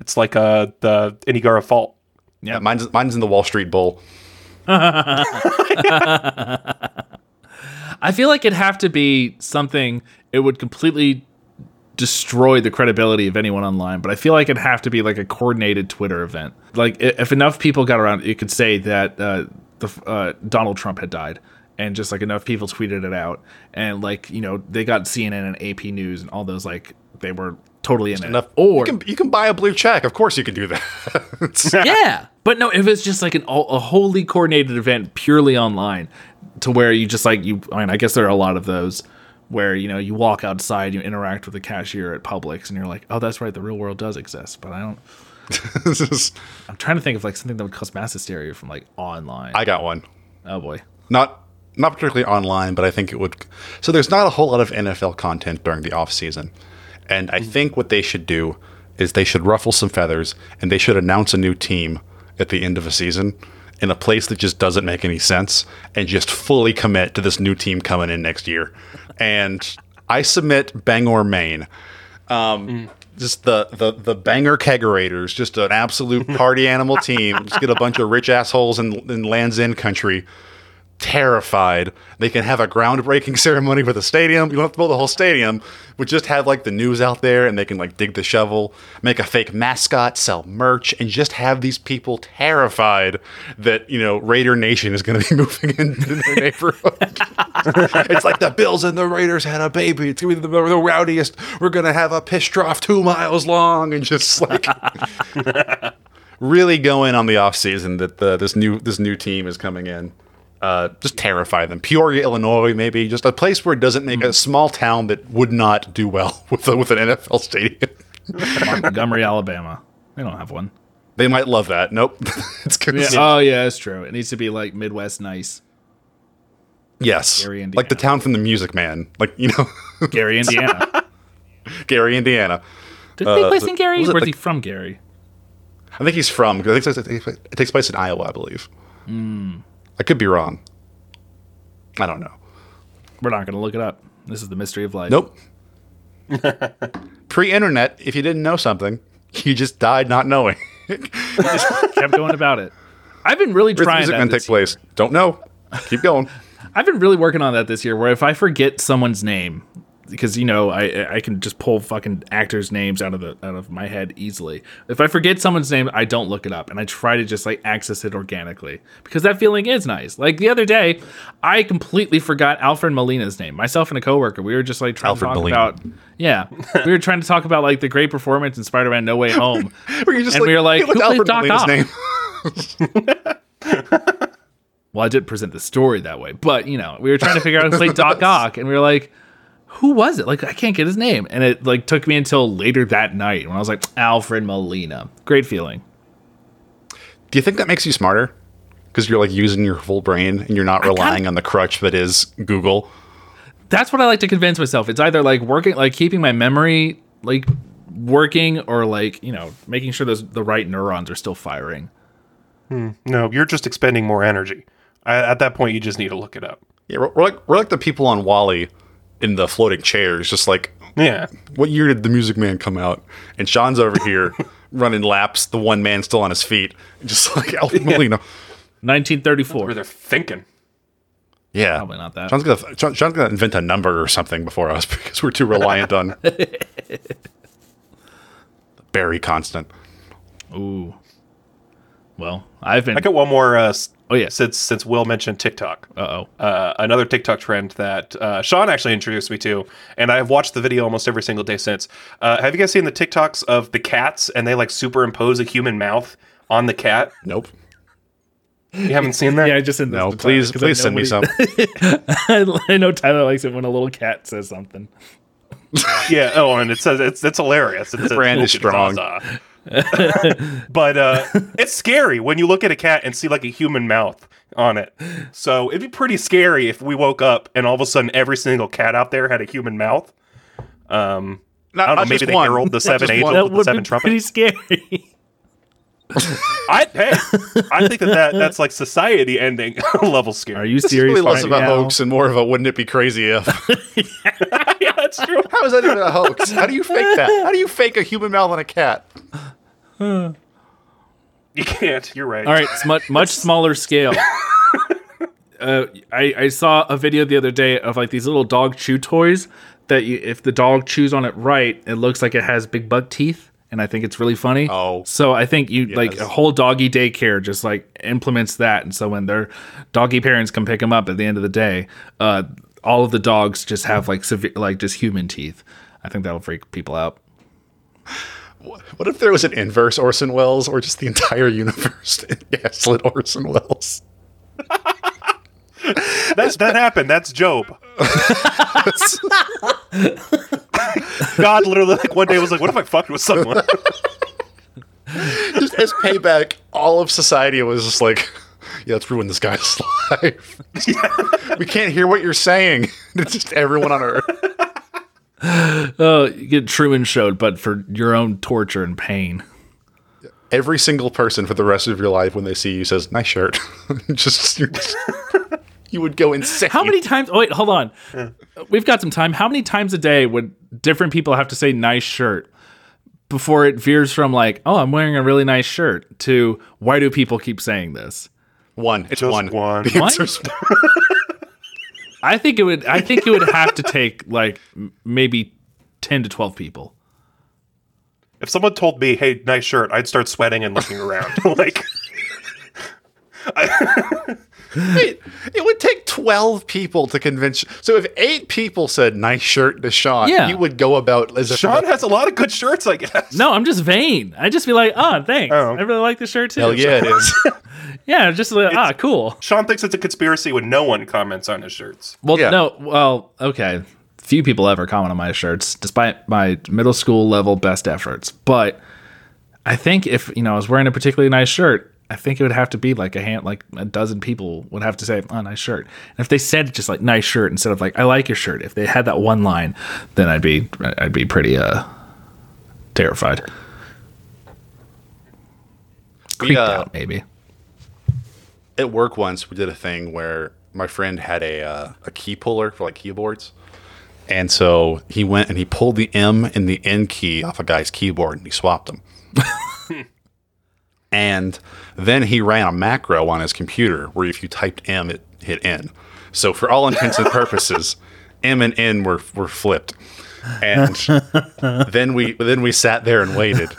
It's like uh the Inigara fault. Yeah, mine's mine's in the Wall Street Bull. I feel like it'd have to be something it would completely destroy the credibility of anyone online, but I feel like it'd have to be like a coordinated Twitter event. Like if enough people got around, it could say that uh, the uh, Donald Trump had died, and just like enough people tweeted it out, and like you know they got CNN and AP News and all those like they were totally in Enough. it. Or you can you can buy a blue check. Of course you can do that. Yeah, but no, if it's just like an a wholly coordinated event purely online, to where you just like you. I mean, I guess there are a lot of those where you know you walk outside, you interact with the cashier at Publix, and you're like, oh, that's right, the real world does exist. But I don't. this is- I'm trying to think of like something that would cause mass hysteria from like online. I got one. oh boy. Not not particularly online, but I think it would. So there's not a whole lot of NFL content during the off season, and I hmm. think what they should do is they should ruffle some feathers and they should announce a new team at the end of a season in a place that just doesn't make any sense and just fully commit to this new team coming in next year. And I submit Bangor, Maine. Um, just the the the banger kegerators, just an absolute party animal team. Just get a bunch of rich assholes in, in Land's End country, terrified. They can have a groundbreaking ceremony for the stadium. You don't have to build the whole stadium, but just have like the news out there, and they can like dig the shovel, make a fake mascot, sell merch, and just have these people terrified that you know Raider Nation is going to be moving into their neighborhood. it's like the Bills and the Raiders had a baby. It's gonna be the, the rowdiest. We're gonna have a piss trough two miles long, and just like really going on the off season that the, this new this new team is coming in. Uh, just terrify them. Peoria, Illinois, maybe just a place where it doesn't make mm. a small town that would not do well with a, with an NFL stadium. Montgomery, Alabama. They don't have one. They might love that. Nope, it's gonna Yeah. Oh yeah, that's true. It needs to be like Midwest nice. yes, Gary, like the town from the Music Man, like you know, Gary, Indiana. Gary, Indiana. Did they uh, place in Gary? was Where's the- he from, Gary? I think he's from. I think it takes place in Iowa, I believe. Hmm. I could be wrong. I don't know. We're not gonna look it up. This is the mystery of life. Nope. Pre-internet, if you didn't know something, you just died not knowing. Kept going about it. I've been really Where's trying music that take place? Don't know. Keep going. I've been really working on that this year. Where if I forget someone's name, because you know I I can just pull fucking actors' names out of the out of my head easily. If I forget someone's name, I don't look it up, and I try to just like access it organically because that feeling is nice. Like the other day, I completely forgot Alfred Molina's name. Myself and a coworker, we were just like trying Alfred to talk Molina. about yeah, we were trying to talk about like the great performance in Spider-Man: No Way Home. Where you just And we were like, who Alfred Doc Molina's Ock?" name? Well, I did present the story that way, but you know, we were trying to figure out who played Doc Ock, and we were like, "Who was it?" Like, I can't get his name, and it like took me until later that night when I was like, "Alfred Molina." Great feeling. Do you think that makes you smarter? Because you're like using your full brain and you're not relying on the crutch that is Google. That's what I like to convince myself. It's either like working, like keeping my memory like working, or like you know, making sure those the right neurons are still firing. Hmm. No, you're just expending more energy. I, at that point, you just need to look it up. Yeah, we're, we're like we're like the people on WALL-E in the floating chairs. Just like, Yeah. what year did the Music Man come out? And Sean's over here running laps. The one man still on his feet, just like Alfred Molina. 1934. Where they're thinking. Yeah, Probably not that. Sean's gonna Sean, Sean's gonna invent a number or something before us because we're too reliant on Barry Constant. Ooh. Well, I've been. I got one more. Uh, s- Oh, yeah. Since since Will mentioned TikTok, Uh oh. uh, another TikTok trend that uh, Sean actually introduced me to, and I've watched the video almost every single day since. Uh, have you guys seen the TikToks of the cats and they like superimpose a human mouth on the cat? Nope. You haven't seen that? Yeah, I just sent this No, please, Tyler, 'cause please send me what some. he- I know Tyler likes it when a little cat says something. Yeah. Oh, and it says it's it's hilarious. It's, it's Brand is strong. Zaza. but uh, it's scary when you look at a cat and see like a human mouth on it. So it'd be pretty scary if we woke up and all of a sudden every single cat out there had a human mouth. Um, Not, I don't know. Maybe they one. herald the seven just angels. That with the seven trumpets. pretty scary. I hey, I think that, that that's like society ending level scary. Are you This is serious? really less right of a now? hoax and more of a wouldn't it be crazy if. yeah, that's true. How is that even a hoax? How do you fake that? How do you fake a human mouth on a cat? You can't. You're right. All right, it's much much smaller scale. Uh, I, I saw a video the other day of like these little dog chew toys that you, if the dog chews on it right, it looks like it has big buck teeth, and I think it's really funny. Oh. so I think you like a whole doggy daycare just like implements that, and so when their doggy parents come pick them up at the end of the day, uh, all of the dogs just have like severe like just human teeth. I think that'll freak people out. What if there was an inverse Orson Welles or just the entire universe gaslit Orson Welles? That's, that happened. That's Job. God literally like one day was like, "What if I fucked with someone?" just as payback, all of society was just like, yeah, let's ruin this guy's life. we can't hear what you're saying. It's just everyone on Earth. Oh, you get Truman showed, but for your own torture and pain. Every single person for the rest of your life when they see you says, nice shirt. just, you're just- you would go insane. How many times? Oh, wait, hold on. We've got some time. How many times a day would different people have to say "nice shirt" before it veers from like, oh, I'm wearing a really nice shirt to why do people keep saying this? One. It's Just one. one. The What? I think it would. I think it would have to take like maybe ten to twelve people. If someone told me, "Hey, nice shirt," I'd start sweating and looking around. like, Wait, it would take 12 people to convince. So if eight people said nice shirt to Sean, Yeah. he would go about as if Sean has a lot of good shirts, I guess. No, I'm just vain. I just be like, oh, thanks. Oh. I really like the shirt too. Hell yeah, it is. yeah. Just like, ah, cool. Sean thinks it's a conspiracy when no one comments on his shirts. Well, Yeah. no, well, okay. Few people ever comment on my shirts, despite my middle school level best efforts. But I think if you know I was wearing a particularly nice shirt, I think it would have to be like a hand, like a dozen people would have to say, "Oh, nice shirt." And if they said just like "nice shirt" instead of like "I like your shirt," if they had that one line, then I'd be I'd be pretty uh terrified, creeped uh, out maybe. At work once, we did a thing where my friend had a uh, a key puller for like keyboards, and so he went and he pulled the M and the N key off a guy's keyboard and he swapped them. and then he ran a macro on his computer where if you typed M, it hit N. So for all intents and purposes, M and N were were flipped. And then we then we sat there and waited,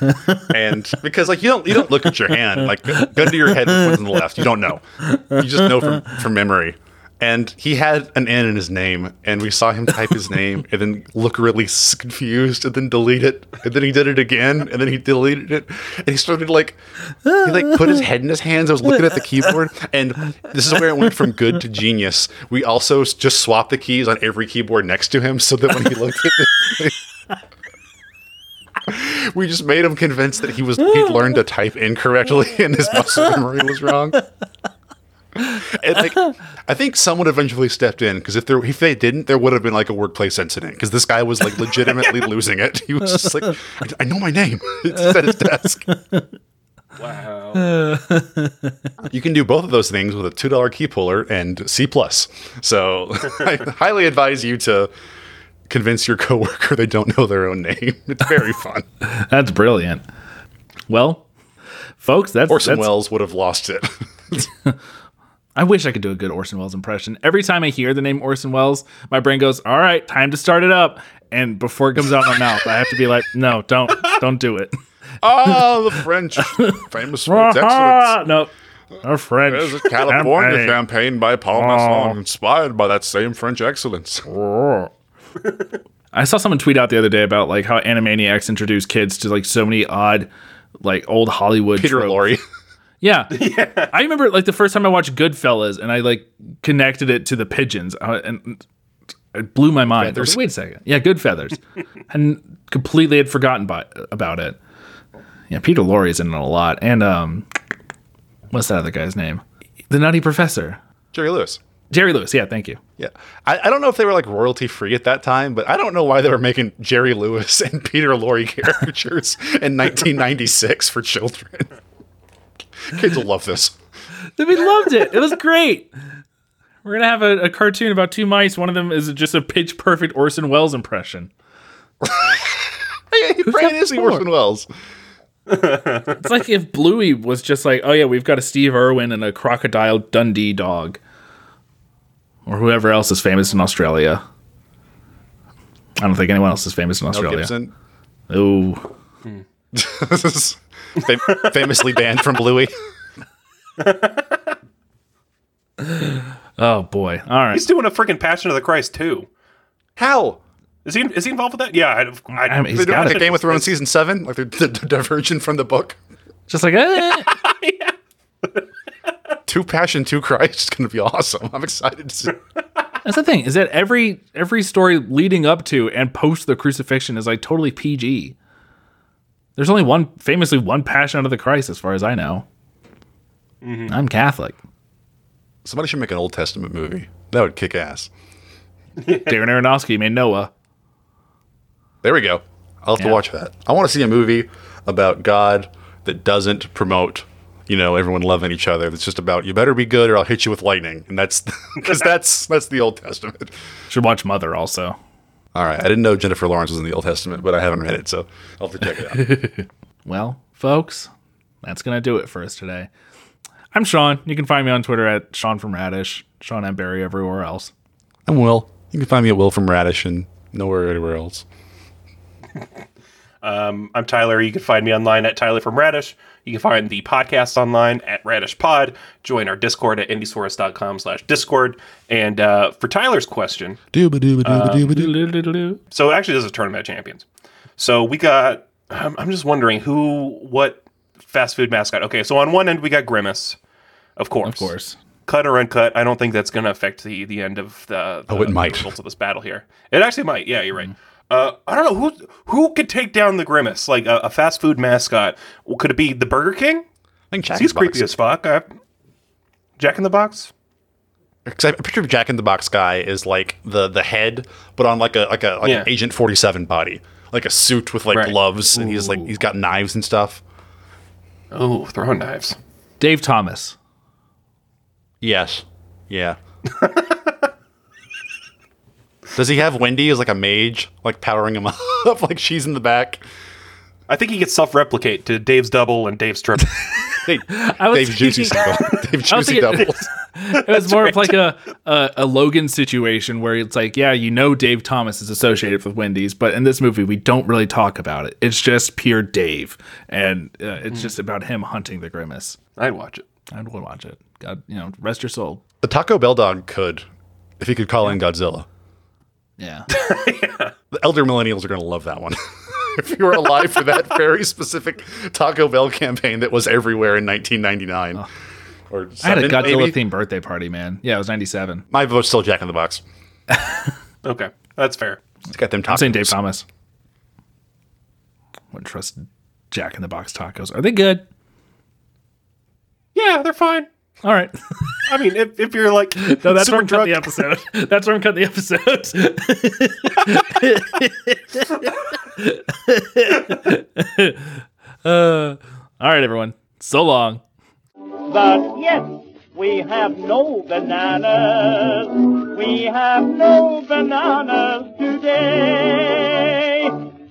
and because like you don't you don't look at your hand like gun to your head with on the left you don't know you just know from from memory. And he had an N in his name, and we saw him type his name and then look really confused, and then delete it, and then he did it again, and then he deleted it, and he started like he like put his head in his hands. I was looking at the keyboard, and this is where it went from good to genius. We also just swapped the keys on every keyboard next to him, so that when he looked at it, we just made him convinced that he was he'd learned to type incorrectly and his muscle memory was wrong. Like, I think someone eventually stepped in because if there if they didn't, there would have been like a workplace incident because this guy was like legitimately losing it. He was just like, I, I know my name. It's at his desk. Wow. You can do both of those things with a two dollar key puller and C plus. So I highly advise you to convince your coworker they don't know their own name. It's very fun. That's brilliant. Well, folks, that's Orson that's, Welles would have lost it. I wish I could do a good Orson Welles impression. Every time I hear the name Orson Welles, my brain goes, "All right, time to start it up." And before it comes out of my mouth, I have to be like, "No, don't, don't do it." Ah, the French, famous French excellence. Ah, no, our French. There's a California Champagne. champagne by Paul Masson, inspired by that same French excellence. I saw someone tweet out the other day about like how Animaniacs introduced kids to like so many odd, like old Hollywood. Peter tropes. Lorre. Yeah. I remember like the first time I watched Goodfellas and I like connected it to the pigeons uh, and it blew my mind. Feathers. Wait a second. Yeah, good feathers. and completely had forgotten by, about it. Yeah, Peter Lorre's in it a lot. And um what's that other guy's name? The Nutty Professor. Jerry Lewis. Jerry Lewis. Yeah, thank you. Yeah. I, I don't know if they were like royalty free at that time, but I don't know why they were making Jerry Lewis and Peter Lorre caricatures in 1996 for children. Kids will love this. We loved it. It was great. We're gonna have a, a cartoon about two mice. One of them is just a pitch perfect Orson Welles impression. Hey, Brian is the? Orson Welles. It's like if Bluey was just like, oh yeah, we've got a Steve Irwin and a Crocodile Dundee dog, or whoever else is famous in Australia. I don't think anyone else is famous in Mel Australia. Gibson. Oh, Fam- famously banned from Bluey. oh boy. All right. He's doing a freaking Passion of the Christ too. How? Is he? Is he involved with that? Yeah, I, I, I mean, he's They're doing got like a it. Game of Thrones season seven, like the, the, the diversion from the book. Just like, eh. Two Passion, Two Christ. It's going to be awesome. I'm excited to see. that's the thing is that every every story leading up to and post the crucifixion is like totally PG. There's only one, famously one Passion out of the Christ, as far as I know. Mm-hmm. I'm Catholic. Somebody should make an Old Testament movie. That would kick ass. Darren Aronofsky made Noah. There we go. I'll have Yeah. to watch that. I want to see a movie about God that doesn't promote, you know, everyone loving each other. That's just about you better be good or I'll hit you with lightning. And that's because that's that's the Old Testament. Should watch Mother also. All right. I didn't know Jennifer Lawrence was in the Old Testament, but I haven't read it, so I'll have to check it out. Well, folks, that's going to do it for us today. I'm Sean. You can find me on Twitter at Sean from Radish, Sean M. Barry everywhere else. I'm Will. You can find me at Will from Radish and nowhere anywhere else. Um, I'm Tyler. You can find me online at Tyler from Radish. You can find the podcast online at Radish Pod. Join our Discord at indiesaurus.com slash Discord. And uh, for Tyler's question, so actually this is a tournament of champions. So we got, I'm, I'm just wondering who, what fast food mascot. Okay, so on one end we got Grimace, of course. Of course. Cut or uncut, I don't think that's going to affect the the end of the, the Oh, it might. results of this battle here. It actually might. Yeah, you're right. Uh, I don't know who who could take down the grimace like a, a fast food mascot. Could it be the Burger King? I think Jack He's in the Box. creepy as fuck. Uh, Jack in the Box. Because I picture of Jack in the Box guy is like the the head, but on like a like a like Yeah. an Agent Forty Seven body, like a suit with like Right. gloves, and he's like he's got knives and stuff. Oh, throwing knives. Dave Thomas. Yes, yeah. Does he have Wendy as like a mage, like powering him up, like she's in the back? I think he gets self-replicate to Dave's double and Dave's triple. Hey, I was Dave Juicy thinking- Single. Dave I Juicy thinking- Doubles. It was more of like a, a a Logan situation where it's like, yeah, you know, Dave Thomas is associated with Wendy's, but in this movie, we don't really talk about it. It's just pure Dave, and uh, it's just about him hunting the grimace. I'd watch it. I would watch it. God, you know, rest your soul. The Taco Bell dog could, if he could call in Godzilla. Yeah. The elder millennials are going to love that one. if you were alive for that very specific Taco Bell campaign that was everywhere in 1999. Or I had a seven, Godzilla maybe. themed birthday party, man. Yeah, it was 97. My vote's still Jack in the Box. Okay, that's fair. It's got them tacos. I'm saying Dave Thomas. Wouldn't trust Jack in the Box tacos. Are they good? Yeah, they're fine. All right. I mean, if, if you're like No, that's super where I'm cutting drunk, the episode. That's where I'm cutting the episode. uh, all right, everyone. So long. But yes, we have no bananas. We have no bananas today.